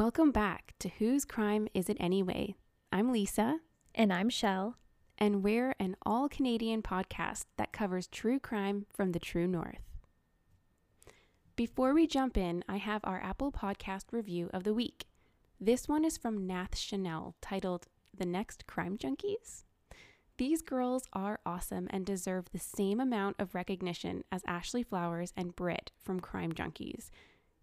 Welcome back to Whose Crime Is It Anyway? I'm Lisa, And I'm Shell. and we're an all Canadian podcast that covers true crime from the true north. Before we jump in, I have our Apple Podcast review of the week. This one is from Nath Chanel titled The Next Crime Junkies. These girls are awesome and deserve the same amount of recognition as Ashley Flowers and Brit from Crime Junkies.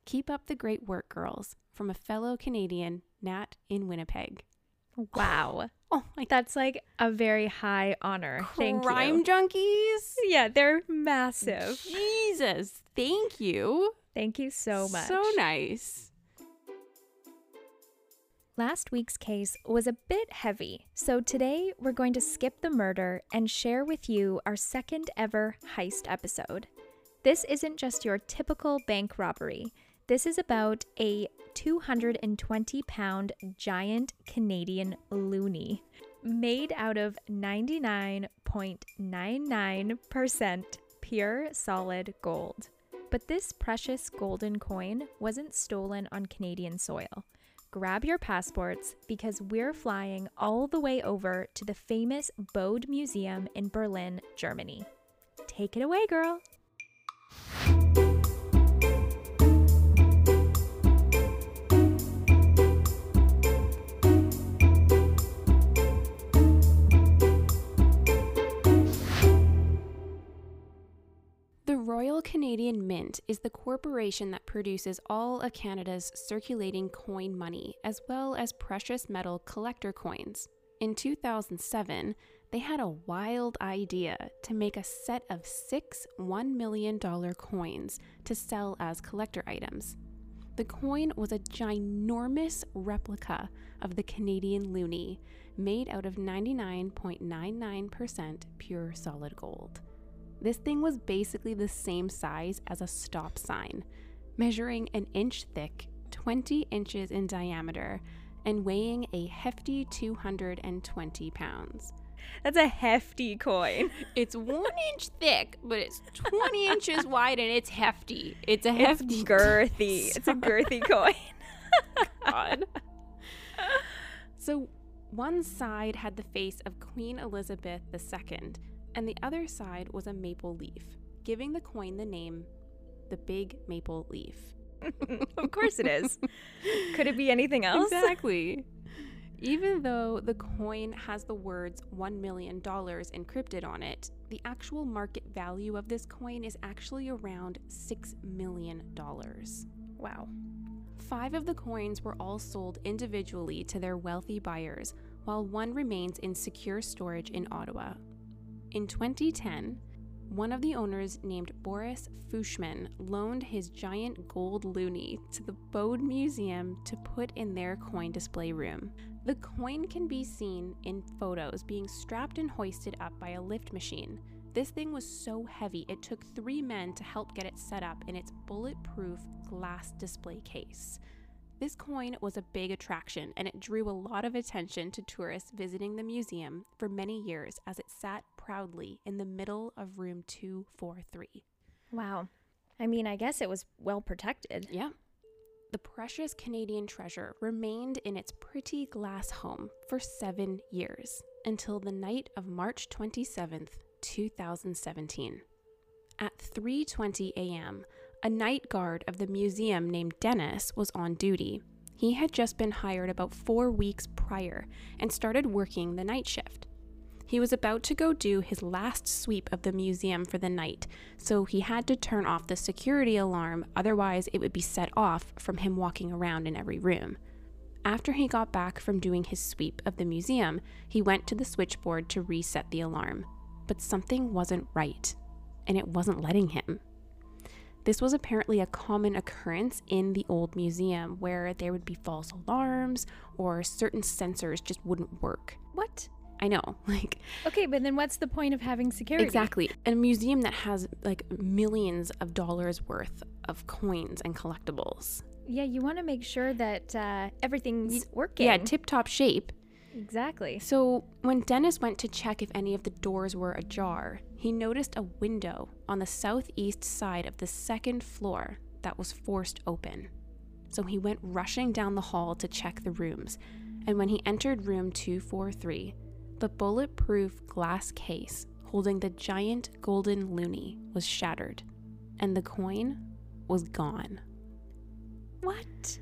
Keep up the great work, girls, from a fellow Canadian, Nat in Winnipeg. Wow. Oh my That's like a very high honor. Thank Crime you. junkies? Yeah, they're massive. Jesus, thank you. Thank you so much. So nice. Last week's case was a bit heavy, so today we're going to skip the murder and share with you our second ever heist episode. This isn't just your typical bank robbery. This is about a 220 pound giant Canadian loonie made out of 99.99% pure solid gold. But this precious golden coin wasn't stolen on Canadian soil. Grab your passports because we're flying all the way over to the famous Bode Museum in Berlin, Germany. Take it away, girl. Is the corporation that produces all of Canada's circulating coin money, as well as precious metal collector coins. In 2007, they had a wild idea to make a set of six $1 million coins to sell as collector items. The coin was a ginormous replica of the Canadian loonie, made out of 99.99% pure solid gold. This thing was basically the same size as a stop sign, measuring an inch thick, 20 inches in diameter, and weighing a hefty 220 pounds. That's a hefty coin. It's one inch thick, but it's 20 inches wide and it's hefty. It's a It's hefty girthy. It's a girthy coin. God. so one side had the face of Queen Elizabeth II, and the other side was a maple leaf, giving the coin the name the Big Maple Leaf. of course it is. Could it be anything else? Exactly. Even though the coin has the words $1 million encrypted on it, the actual market value of this coin is actually around $6 million. Wow. Five of the coins were all sold individually to their wealthy buyers, while one remains in secure storage in Ottawa. In 2010, one of the owners, named Boris Fuchsmann, loaned his giant gold loonie to the Bode Museum to put in their coin display room. The coin can be seen in photos being strapped and hoisted up by a lift machine. This thing was so heavy, it took three men to help get it set up in its bulletproof glass display case. This coin was a big attraction and it drew a lot of attention to tourists visiting the museum for many years as it sat proudly in the middle of room 243. Wow. I mean, I guess it was well protected. Yeah. The precious Canadian treasure remained in its pretty glass home for seven years until the night of March 27th, 2017. At 3:20 a.m., a night guard of the museum named Dennis was on duty. He had just been hired about 4 weeks prior and started working the night shift. He was about to go do his last sweep of the museum for the night, so he had to turn off the security alarm, otherwise, it would be set off from him walking around in every room. After he got back from doing his sweep of the museum, he went to the switchboard to reset the alarm. But something wasn't right, and it wasn't letting him. This was apparently a common occurrence in the old museum where there would be false alarms or certain sensors just wouldn't work. What? I know, like Okay, but then what's the point of having security? Exactly. And a museum that has like millions of dollars worth of coins and collectibles. Yeah, you want to make sure that uh, everything's working. Yeah, tip top shape. exactly. So when Dennis went to check if any of the doors were ajar, he noticed a window on the southeast side of the second floor that was forced open. so he went rushing down the hall to check the rooms. And when he entered room 243, the bulletproof glass case holding the giant golden loonie was shattered, and the coin was gone. What?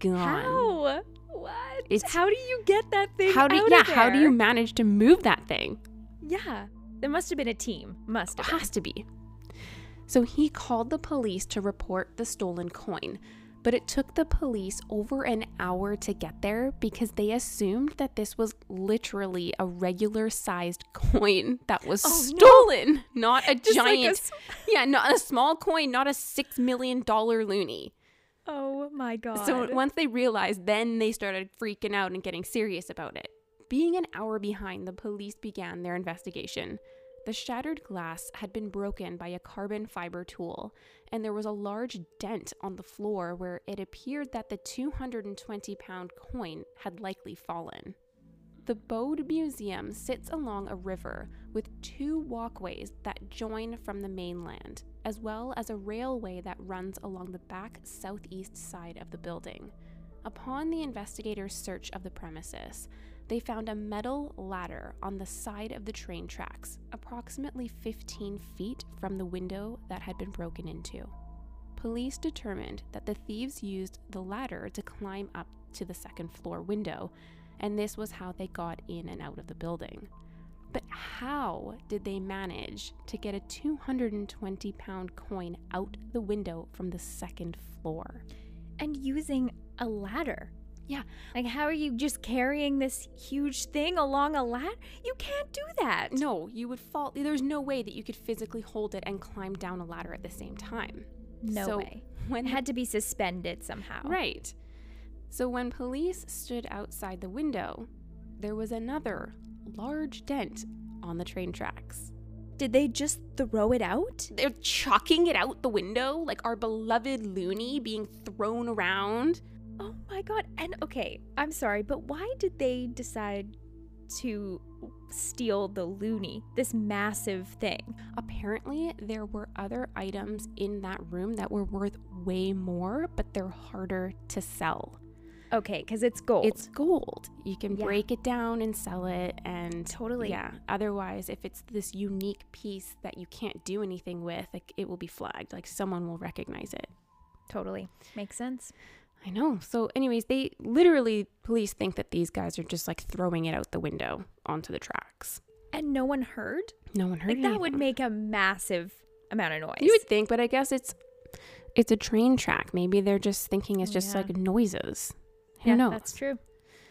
Gone. How? What? It's- how do you get that thing How do yeah? How do you manage to move that thing? Yeah, there must have been a team. Must have. has to be. So he called the police to report the stolen coin, but it took the police over an hour to get there because they assumed that this was literally a regular sized coin that was Oh, no. stolen, not a Just like a giant. yeah, not a small coin, not a six million dollar loonie. Oh my god. So once they realized, then they started freaking out and getting serious about it. Being an hour behind, the police began their investigation. The shattered glass had been broken by a carbon fiber tool, and there was a large dent on the floor where it appeared that the 220 pound coin had likely fallen. The Bode Museum sits along a river with two walkways that join from the mainland, as well as a railway that runs along the back southeast side of the building. Upon the investigators' search of the premises, they found a metal ladder on the side of the train tracks, approximately 15 feet from the window that had been broken into. Police determined that the thieves used the ladder to climb up to the second floor window, and this was how they got in and out of the building. But how did they manage to get a 220 pound coin out the window from the second floor? and using a ladder. Yeah. Like how are you just carrying this huge thing along a ladder? You can't do that. No, you would fall. There's no way that you could physically hold it and climb down a ladder at the same time. No So way. When It had to be suspended somehow. Right. So when police stood outside the window, there was another large dent on the train tracks. Did they just throw it out? They're chucking it out the window, like our beloved loonie being thrown around. Oh my god. And okay, I'm sorry, but why did they decide to steal the loonie, this massive thing? Apparently, there were other items in that room that were worth way more, but they're harder to sell. Okay, because it's gold. It's gold. You can Yeah. break it down and sell it and Totally. Yeah. Otherwise, if it's this unique piece that you can't do anything with, like it will be flagged. Like someone will recognize it. totally makes sense. I know. So anyways, they literally police think that these guys are just like throwing it out the window onto the tracks. And no one heard? No one heard Like that would make a massive amount of noise. You would think, but I guess it's it's a train track. Maybe they're just thinking it's just Yeah. like noises. Who yeah, knows? that's true.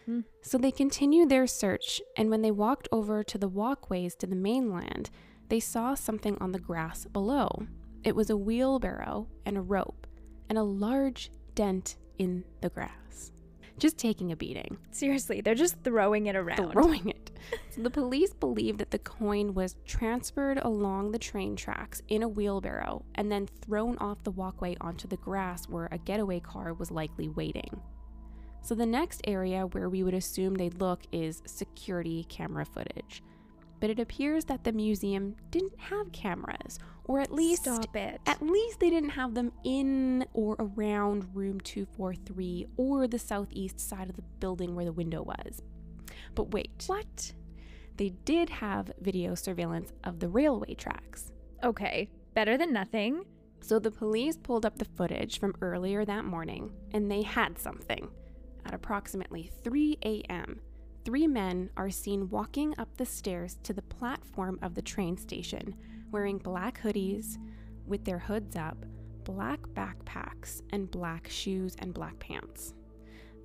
Hmm. So they continue their search, and when they walked over to the walkways to the mainland, they saw something on the grass below. It was a wheelbarrow and a rope, and a large dent in the grass. Just taking a beating, Seriously, they're just throwing it around. throwing it. So the police believe that the coin was transferred along the train tracks in a wheelbarrow and then thrown off the walkway onto the grass where a getaway car was likely waiting. So the next area where we would assume they'd look is security camera footage. But it appears that the museum didn't have cameras, or at least at least they didn't have them in or around room 243 or the southeast side of the building where the window was. But wait, what? they did have video surveillance of the railway tracks. Okay, better than nothing. So the police pulled up the footage from earlier that morning and they had something. At approximately 3 a.m., three men are seen walking up the stairs to the platform of the train station wearing black hoodies with their hoods up, black backpacks, and black shoes and black pants.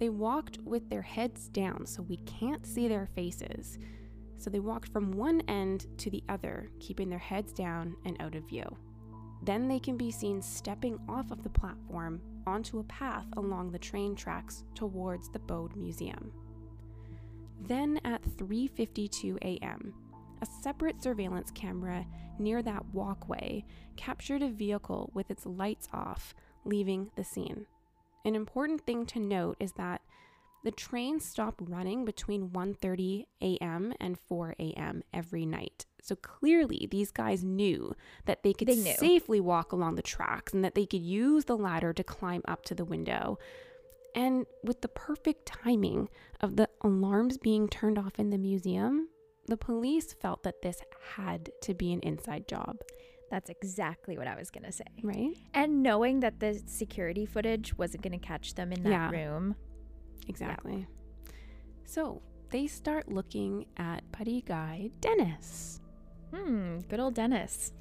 They walked with their heads down so we can't see their faces. So they walked from one end to the other, keeping their heads down and out of view. Then they can be seen stepping off of the platform onto a path along the train tracks towards the Bode Museum. Then at 3:52 a.m., a separate surveillance camera near that walkway captured a vehicle with its lights off leaving the scene. An important thing to note is that the train stopped running between 1:30 a.m. and 4 a.m. every night. So clearly these guys knew that they could They safely walk along the tracks and that they could use the ladder to climb up to the window. And with the perfect timing of the alarms being turned off in the museum, the police felt that this had to be an inside job, That's exactly what I was going to say. right? And knowing that the security footage wasn't going to catch them in that Yeah. room. Exactly. So they start looking at putty guy Dennis. Hmm, good old Dennis.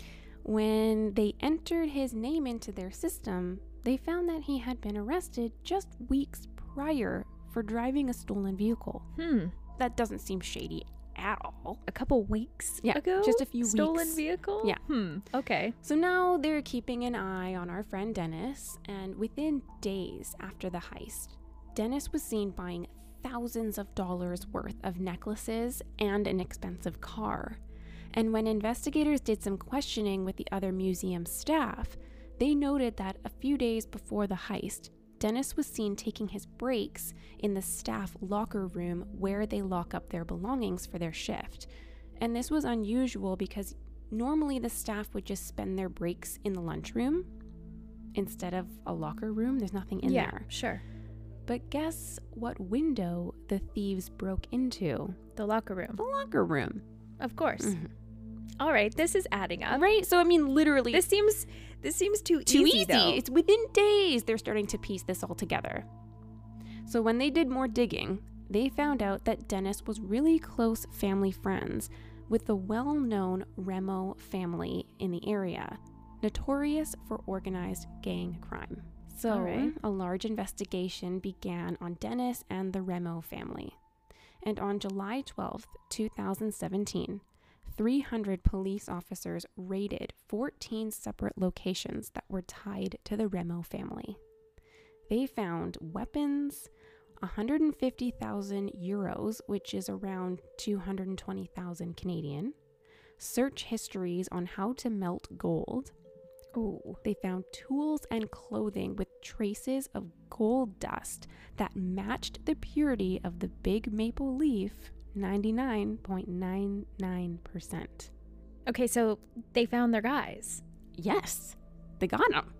When they entered his name into their system, they found that he had been arrested just weeks prior for driving a stolen vehicle. Hmm, That doesn't seem shady at all. a couple weeks Yeah, ago? just a few Stolen weeks. Stolen vehicle? Yeah. Hmm, okay. So now they're keeping an eye on our friend Dennis, and within days after the heist, Dennis was seen buying thousands of dollars worth of necklaces and an expensive car. And when investigators did some questioning with the other museum staff, they noted that a few days before the heist, Dennis was seen taking his breaks in the staff locker room where they lock up their belongings for their shift. And this was unusual because normally the staff would just spend their breaks in the lunchroom instead of a locker room. There's nothing in yeah, there. sure. But guess what window the thieves broke into? The locker room. The locker room. Of course. Mhm. All right, this is adding up. Right? So, I mean, literally, This seems this seems too, too easy. easy. It's within days they're starting to piece this all together. So when they did more digging, they found out that Dennis was really close family friends with the well-known Remmo family in the area, notorious for organized gang crime. So right. a large investigation began on Dennis and the Remmo family. And on July 12th, 2017, 300 police officers raided 14 separate locations that were tied to the Remmo family. They found weapons, 150,000 euros, which is around 220,000 Canadian, search histories on how to melt gold. Ooh. They found tools and clothing with traces of gold dust that matched the purity of the big maple leaf 99.99%. Okay, so they found their guys. Yes, they got them.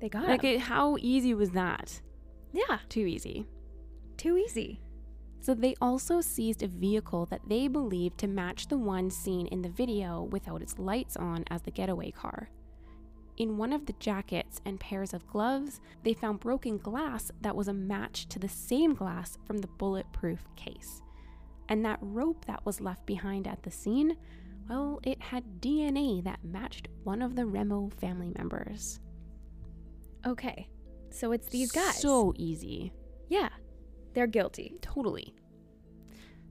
They got Like, it, how easy was that? Yeah, Too easy. too easy. So, they also seized a vehicle that they believed to match the one seen in the video without its lights on as the getaway car. In one of the jackets and pairs of gloves, they found broken glass that was a match to the same glass from the bulletproof case. And that rope that was left behind at the scene, well, it had DNA that matched one of the Remmo family members. Okay, so it's these guys. So easy. yeah, they're guilty. Totally.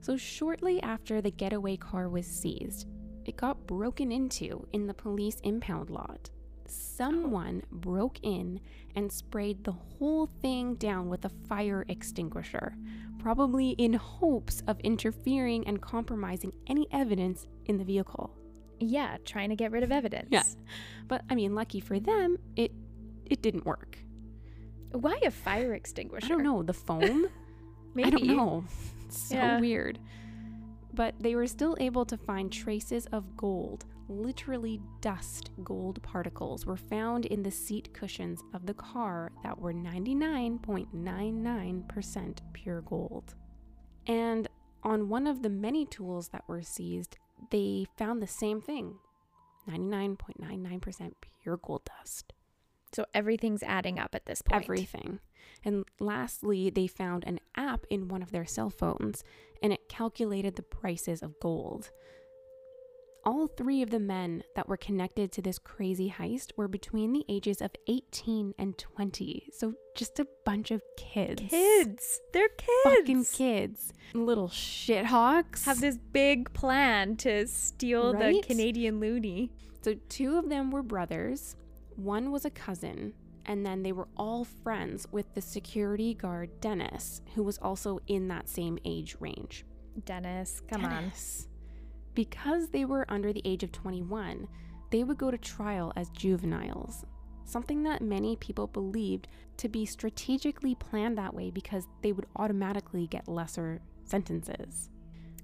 So, shortly after the getaway car was seized, it got broken into in the police impound lot. Someone broke in and sprayed the whole thing down with a fire extinguisher, probably in hopes of interfering and compromising any evidence in the vehicle. Yeah, trying to get rid of evidence. Yeah. But I mean, lucky for them, it it didn't work. Why a fire extinguisher? I don't know, the foam? Maybe. I don't know. It's so Yeah. weird. But they were still able to find traces of gold. Literally, dust gold particles were found in the seat cushions of the car that were 99.99% pure gold. And on one of the many tools that were seized, they found the same thing 99.99% pure gold dust. So everything's adding up at this point. Everything. And lastly, they found an app in one of their cell phones and it calculated the prices of gold. All three of the men that were connected to this crazy heist were between the ages of 18 and 20. So just a bunch of kids. Kids. They're kids. Fucking kids. Little shithawks. Have this big plan to steal the Canadian loonie. So two of them were brothers, one was a cousin, and then they were all friends with the security guard Dennis, who was also in that same age range. Dennis, come Dennis. Because they were under the age of 21, they would go to trial as juveniles. Something that many people believed to be strategically planned that way because they would automatically get lesser sentences.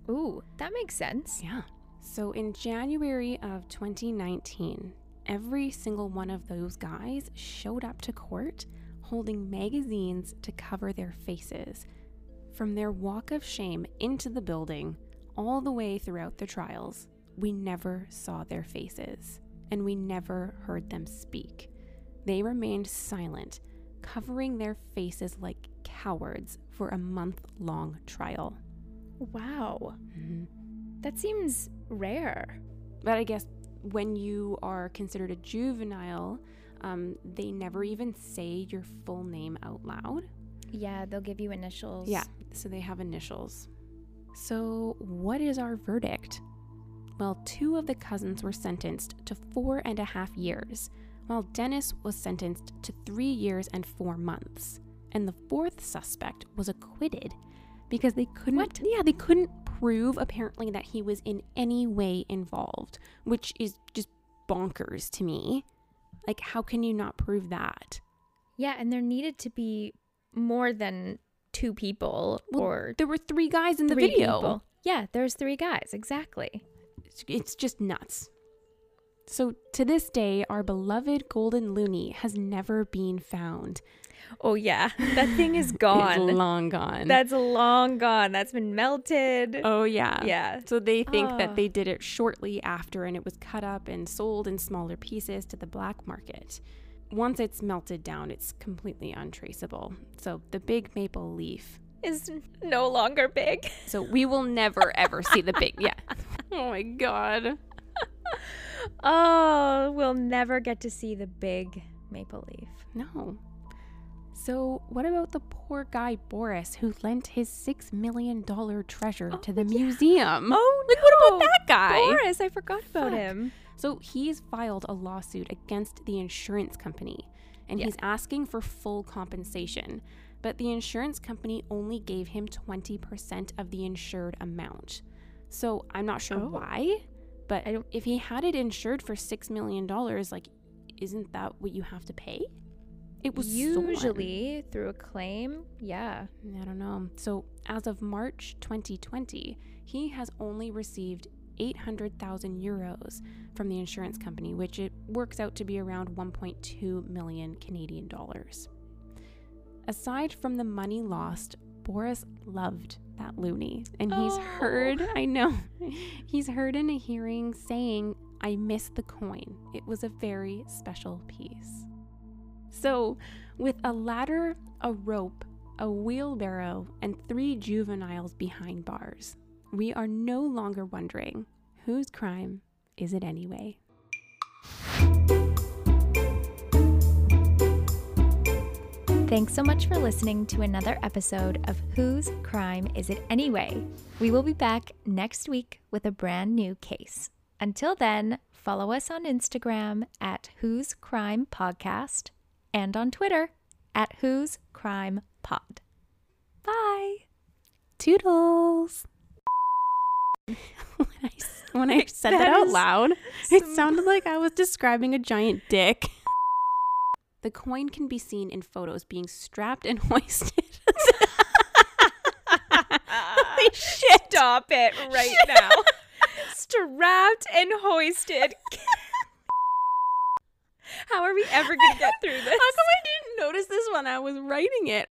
Ooh, that makes sense. Yeah. So in January of 2019, every single one of those guys showed up to court holding magazines to cover their faces. From their walk of shame into the building, all the way throughout the trials, we never saw their faces, and we never heard them speak. They remained silent, covering their faces like cowards for a month long trial. Wow. Mhm. That seems rare. But I guess when you are considered a juvenile, um, they never even say your full name out loud. Yeah, they'll give you initials. Yeah, so they have initials. So, what is our verdict? Well, two of the cousins were sentenced to four and a half years, while Dennis was sentenced to three years and four months. And the fourth suspect was acquitted because they couldn't. What? Yeah, they couldn't prove apparently that he was in any way involved, which is just bonkers to me. Like, how can you not prove that? Yeah, and there needed to be more than two people Well, or There were three guys in the video. people. Yeah, there's three guys, exactly. It's- just nuts. So to this day, our beloved golden loonie has never been found. Oh yeah, that thing is It's gone. long gone. That's long gone. That's been melted. oh yeah. yeah. So they think Ah. that they did it shortly after and it was cut up and sold in smaller pieces to the black market. Once it's melted down, it's completely untraceable. So the big maple leaf. Is no longer big. So we will never ever see the big yeah. Oh my god. Oh, we'll never get to see the big maple leaf. No. So, what about the poor guy Boris who lent his $6 million treasure oh, to the museum? Oh like, what about that guy? Boris, I forgot about Fuck. him. So, he's filed a lawsuit against the insurance company and Yeah. he's asking for full compensation. But the insurance company only gave him 20% of the insured amount. So, I'm not sure Oh. why, but I don't- if he had it insured for $6 million, like, isn't that what you have to pay? It was stolen. usually through a claim. Yeah. I don't know. So, as of March 2020, he has only received 800,000 euros from the insurance company, which it works out to be around 1.2 million Canadian dollars. Aside from the money lost, Boris loved that loonie, and he's Oh. heard, I know, he's heard in a hearing saying, I miss the coin. It was a very special piece. So, with a ladder, a rope, a wheelbarrow, and three juveniles behind bars, we are no longer wondering whose crime is it anyway? Thanks so much for listening to another episode of Whose Crime Is It Anyway? We will be back next week with a brand new case. Until then, follow us on Instagram at Whose Crime Podcast and on Twitter at Whose Crime Pod. Bye. Toodles! when, I, s- when I said that, That out loud, it sounded like I was describing a giant dick. The coin can be seen in photos being strapped and hoisted. Holy shit! Stop it right now. Strapped and hoisted. How are we ever going to get through this? How come I didn't notice this when I was writing it?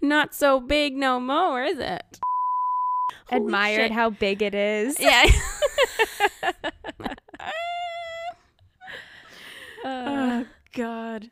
Not so big no more, is it? Admired shit. how big it is. Yeah. Oh God.